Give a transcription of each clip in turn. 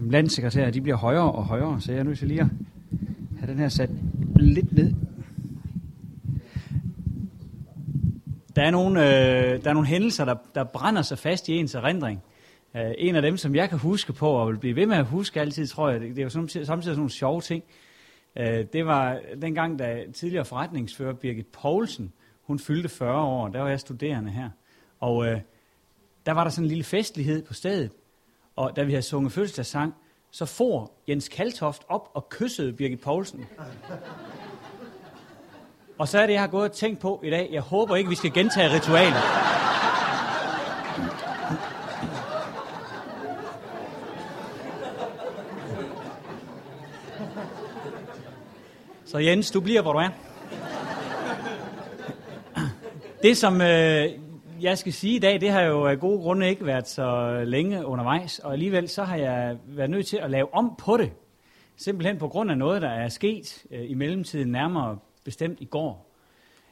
Jamen, landsekretærer, de bliver højere og højere, så jeg er nødt til lige at have den her sat lidt ned. Der er nogle, øh, der er nogle hændelser, der, der brænder sig fast i ens erindring. Uh, en af dem, som jeg kan huske på, og vil blive ved med at huske altid, tror jeg, det, det er jo samtidig, samtidig sådan nogle sjove ting. Uh, det var dengang, da tidligere forretningsfører Birgit Poulsen, hun fyldte 40 år, der var jeg studerende her. Og uh, der var der sådan en lille festlighed på stedet, og da vi havde sunget fødselsdagssang, så får Jens Kaltoft op og kyssede Birgit Poulsen. Og så er det, jeg har gået og tænkt på i dag. Jeg håber ikke, vi skal gentage ritualet. Så Jens, du bliver, hvor du er. Det, som øh, jeg skal sige i dag, det har jo af gode grunde ikke været så længe undervejs, og alligevel så har jeg været nødt til at lave om på det. Simpelthen på grund af noget, der er sket øh, i mellemtiden, nærmere bestemt i går.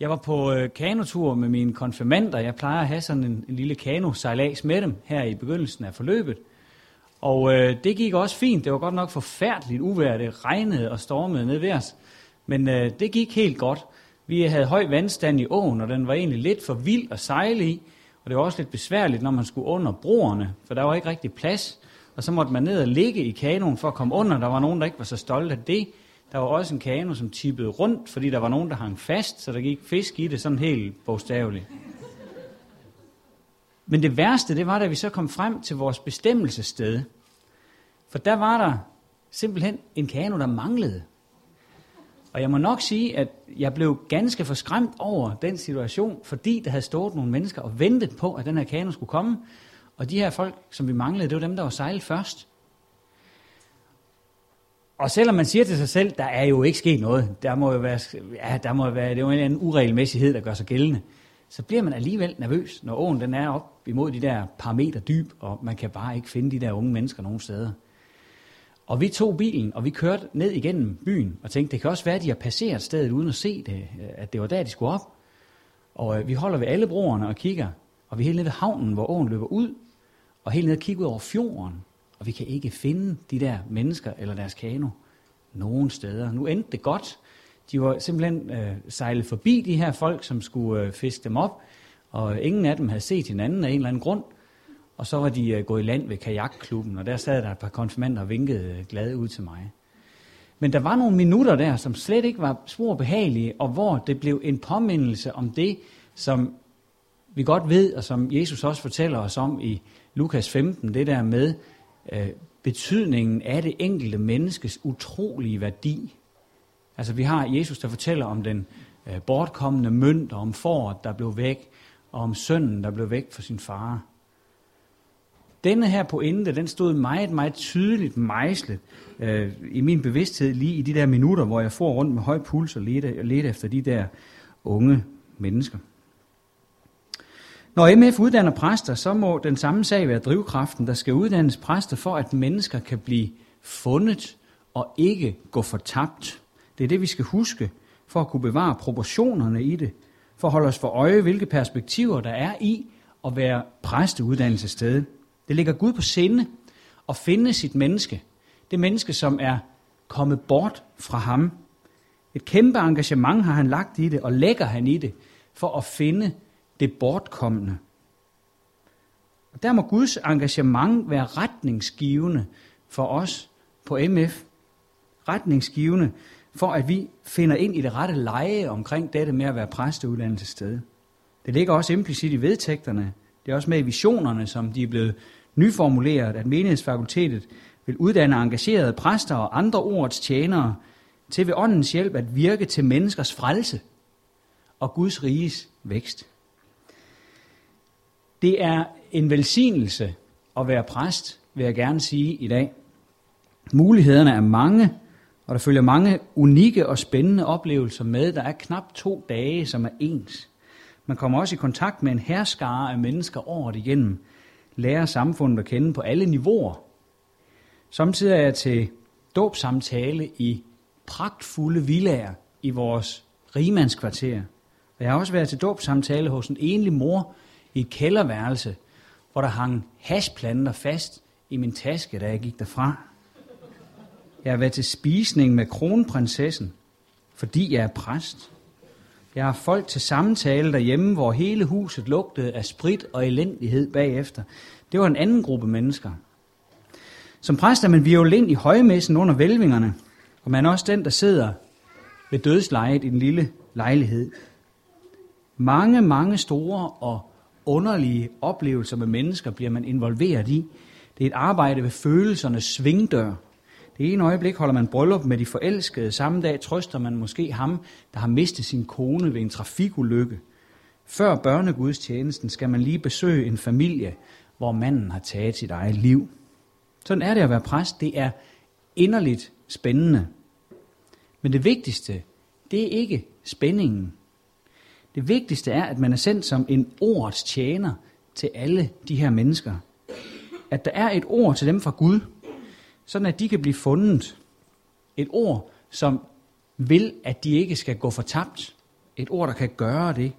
Jeg var på øh, kanotur med mine konfirmander. Jeg plejer at have sådan en, en lille kanosejlads med dem her i begyndelsen af forløbet. Og øh, det gik også fint. Det var godt nok forfærdeligt uvejr. Det regnede og stormede ned ved os. Men øh, det gik helt godt. Vi havde høj vandstand i åen, og den var egentlig lidt for vild at sejle i. Og det var også lidt besværligt, når man skulle under broerne, for der var ikke rigtig plads. Og så måtte man ned og ligge i kanoen for at komme under. Der var nogen, der ikke var så stolte af det. Der var også en kano, som tippede rundt, fordi der var nogen, der hang fast, så der gik fisk i det sådan helt bogstaveligt. Men det værste, det var, da vi så kom frem til vores bestemmelsessted. For der var der simpelthen en kano, der manglede. Og jeg må nok sige, at jeg blev ganske forskræmt over den situation, fordi der havde stået nogle mennesker og ventet på, at den her kano skulle komme. Og de her folk, som vi manglede, det var dem, der var sejlet først. Og selvom man siger til sig selv, der er jo ikke sket noget, der må jo være, ja, der må være, det er jo en anden uregelmæssighed, der gør sig gældende, så bliver man alligevel nervøs, når åen den er op imod de der par meter dyb, og man kan bare ikke finde de der unge mennesker nogen steder. Og vi tog bilen, og vi kørte ned igennem byen, og tænkte, det kan også være, at de har passeret stedet uden at se det, øh, at det var der, de skulle op. Og øh, vi holder ved alle broerne og kigger, og vi er helt nede ved havnen, hvor åen løber ud, og helt ned og kigger ud over fjorden, og vi kan ikke finde de der mennesker eller deres kano nogen steder. Nu endte det godt. De var simpelthen øh, sejlet forbi de her folk, som skulle øh, fiske dem op, og ingen af dem havde set hinanden af en eller anden grund. Og så var de øh, gået i land ved kajakklubben, og der sad der et par konfirmander og vinkede øh, glade ud til mig. Men der var nogle minutter der, som slet ikke var spor behagelige, og hvor det blev en påmindelse om det, som vi godt ved, og som Jesus også fortæller os om i Lukas 15, det der med øh, betydningen af det enkelte menneskes utrolige værdi. Altså vi har Jesus, der fortæller om den øh, bortkommende mønt, og om foråret, der blev væk, og om sønnen, der blev væk fra sin far. Denne her pointe, den stod meget, meget tydeligt mejslet øh, i min bevidsthed lige i de der minutter, hvor jeg får rundt med høj puls og ledte, ledte efter de der unge mennesker. Når MF uddanner præster, så må den samme sag være drivkraften, der skal uddannes præster for, at mennesker kan blive fundet og ikke gå fortabt. Det er det, vi skal huske for at kunne bevare proportionerne i det, for at holde os for øje, hvilke perspektiver der er i at være præsteuddannelsessted. Det ligger Gud på sinde at finde sit menneske. Det menneske, som er kommet bort fra ham. Et kæmpe engagement har han lagt i det, og lægger han i det, for at finde det bortkommende. Og der må Guds engagement være retningsgivende for os på MF. Retningsgivende for, at vi finder ind i det rette leje omkring dette med at være præsteuddannelsessted. Det ligger også implicit i vedtægterne. Det er også med i visionerne, som de er blevet nyformuleret, at menighedsfakultetet vil uddanne engagerede præster og andre ordets tjenere til ved åndens hjælp at virke til menneskers frelse og Guds riges vækst. Det er en velsignelse at være præst, vil jeg gerne sige i dag. Mulighederne er mange, og der følger mange unikke og spændende oplevelser med. Der er knap to dage, som er ens. Man kommer også i kontakt med en herskare af mennesker året igennem, lærer samfundet at kende på alle niveauer. Samtidig er jeg til dåbsamtale i pragtfulde villager i vores rigmandskvarter. Og jeg har også været til dåbsamtale hos en enlig mor i et kælderværelse, hvor der hang hashplanter fast i min taske, da jeg gik derfra. Jeg har været til spisning med kronprinsessen, fordi jeg er præst. Jeg har folk til samtale derhjemme, hvor hele huset lugtede af sprit og elendighed bagefter. Det var en anden gruppe mennesker. Som præst er man violin i højmessen under vælvingerne, og man er også den, der sidder ved dødslejet i den lille lejlighed. Mange, mange store og underlige oplevelser med mennesker bliver man involveret i. Det er et arbejde ved følelsernes svingdør. Det ene øjeblik holder man bryllup med de forelskede. Samme dag trøster man måske ham, der har mistet sin kone ved en trafikulykke. Før børnegudstjenesten skal man lige besøge en familie, hvor manden har taget sit eget liv. Sådan er det at være præst. Det er inderligt spændende. Men det vigtigste, det er ikke spændingen. Det vigtigste er, at man er sendt som en ordets tjener til alle de her mennesker. At der er et ord til dem fra Gud, sådan at de kan blive fundet. Et ord, som vil, at de ikke skal gå fortabt. Et ord, der kan gøre det.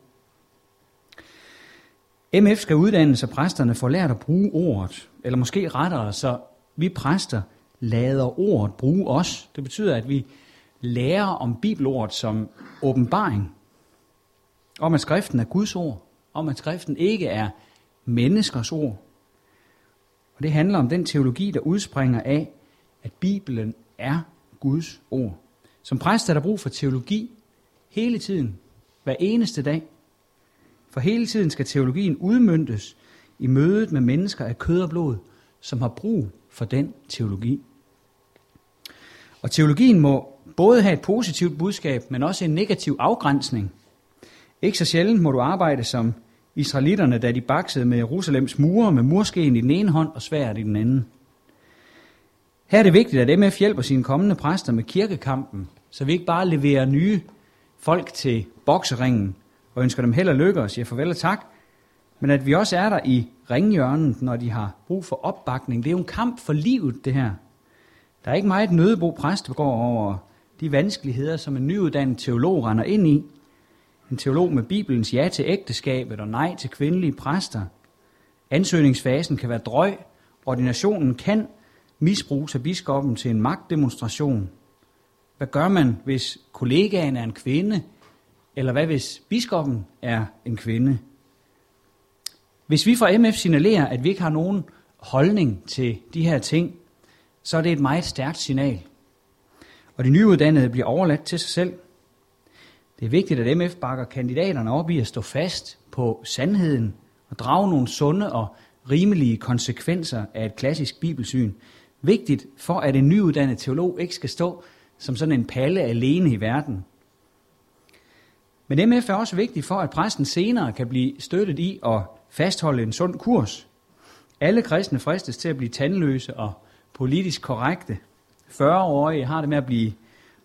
MF skal uddanne, så præsterne får lært at bruge ordet, eller måske rettere, så vi præster lader ordet bruge os. Det betyder, at vi lærer om bibelordet som åbenbaring. Om at skriften er Guds ord. Om at skriften ikke er menneskers ord. Og det handler om den teologi, der udspringer af, at Bibelen er Guds ord. Som præst er der brug for teologi hele tiden, hver eneste dag. For hele tiden skal teologien udmyndtes i mødet med mennesker af kød og blod, som har brug for den teologi. Og teologien må både have et positivt budskab, men også en negativ afgrænsning. Ikke så sjældent må du arbejde som israelitterne, da de baksede med Jerusalems mure med murskeen i den ene hånd og sværet i den anden. Her er det vigtigt, at MF hjælper sine kommende præster med kirkekampen, så vi ikke bare leverer nye folk til bokseringen og ønsker dem held og lykke og siger farvel og tak, men at vi også er der i ringhjørnet, når de har brug for opbakning. Det er jo en kamp for livet, det her. Der er ikke meget nødebo præst går over de vanskeligheder, som en nyuddannet teolog render ind i. En teolog med Bibelens ja til ægteskabet og nej til kvindelige præster. Ansøgningsfasen kan være drøg. Ordinationen kan misbruges af biskoppen til en magtdemonstration. Hvad gør man, hvis kollegaen er en kvinde? Eller hvad hvis biskoppen er en kvinde? Hvis vi fra MF signalerer, at vi ikke har nogen holdning til de her ting, så er det et meget stærkt signal. Og de nyuddannede bliver overladt til sig selv. Det er vigtigt, at MF bakker kandidaterne op i at stå fast på sandheden og drage nogle sunde og rimelige konsekvenser af et klassisk bibelsyn. Vigtigt for, at en nyuddannet teolog ikke skal stå som sådan en palle alene i verden. Men MF er også vigtigt for, at præsten senere kan blive støttet i at fastholde en sund kurs. Alle kristne fristes til at blive tandløse og politisk korrekte. 40-årige har det med at blive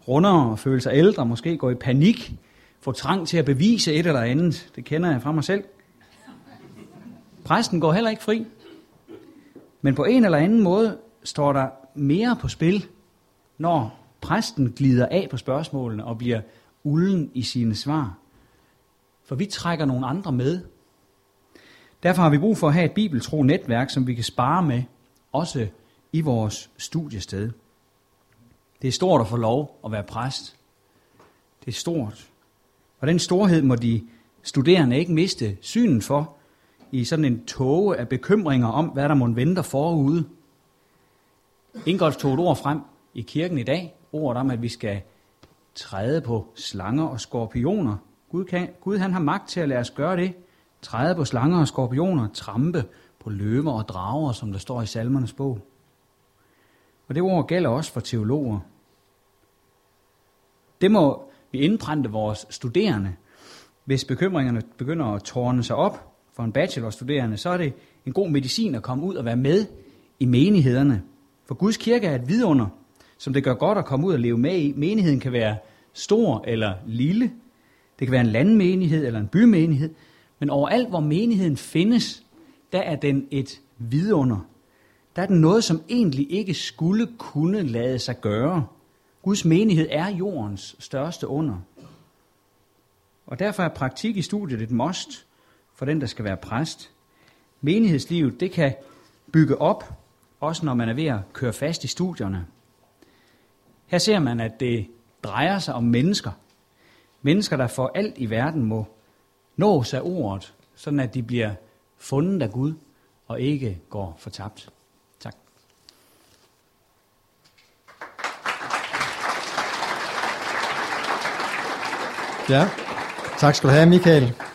rundere og føle sig ældre, måske gå i panik, få trang til at bevise et eller andet. Det kender jeg fra mig selv. Præsten går heller ikke fri. Men på en eller anden måde står der mere på spil, når præsten glider af på spørgsmålene og bliver ulden i sine svar. For vi trækker nogle andre med. Derfor har vi brug for at have et bibeltro netværk, som vi kan spare med, også i vores studiested. Det er stort at få lov at være præst. Det er stort. Og den storhed må de studerende ikke miste synen for i sådan en tåge af bekymringer om, hvad der må vente forude. Ingolf tog et ord frem i kirken i dag. Ordet om, at vi skal træde på slanger og skorpioner. Gud, kan, Gud han har magt til at lade os gøre det. Træde på slanger og skorpioner, trampe på løver og drager, som der står i salmernes bog. Og det ord gælder også for teologer. Det må vi indprænte vores studerende. Hvis bekymringerne begynder at tårne sig op for en bachelorstuderende, så er det en god medicin at komme ud og være med i menighederne. For Guds kirke er et vidunder, som det gør godt at komme ud og leve med i. Menigheden kan være stor eller lille. Det kan være en landmenighed eller en bymenighed. Men overalt, hvor menigheden findes, der er den et vidunder. Der er den noget, som egentlig ikke skulle kunne lade sig gøre. Guds menighed er jordens største under. Og derfor er praktik i studiet et must for den, der skal være præst. Menighedslivet, det kan bygge op også når man er ved at køre fast i studierne. Her ser man, at det drejer sig om mennesker. Mennesker, der for alt i verden må nås af ordet, sådan at de bliver fundet af Gud og ikke går fortabt. Tak. Ja, tak skal du have, Michael.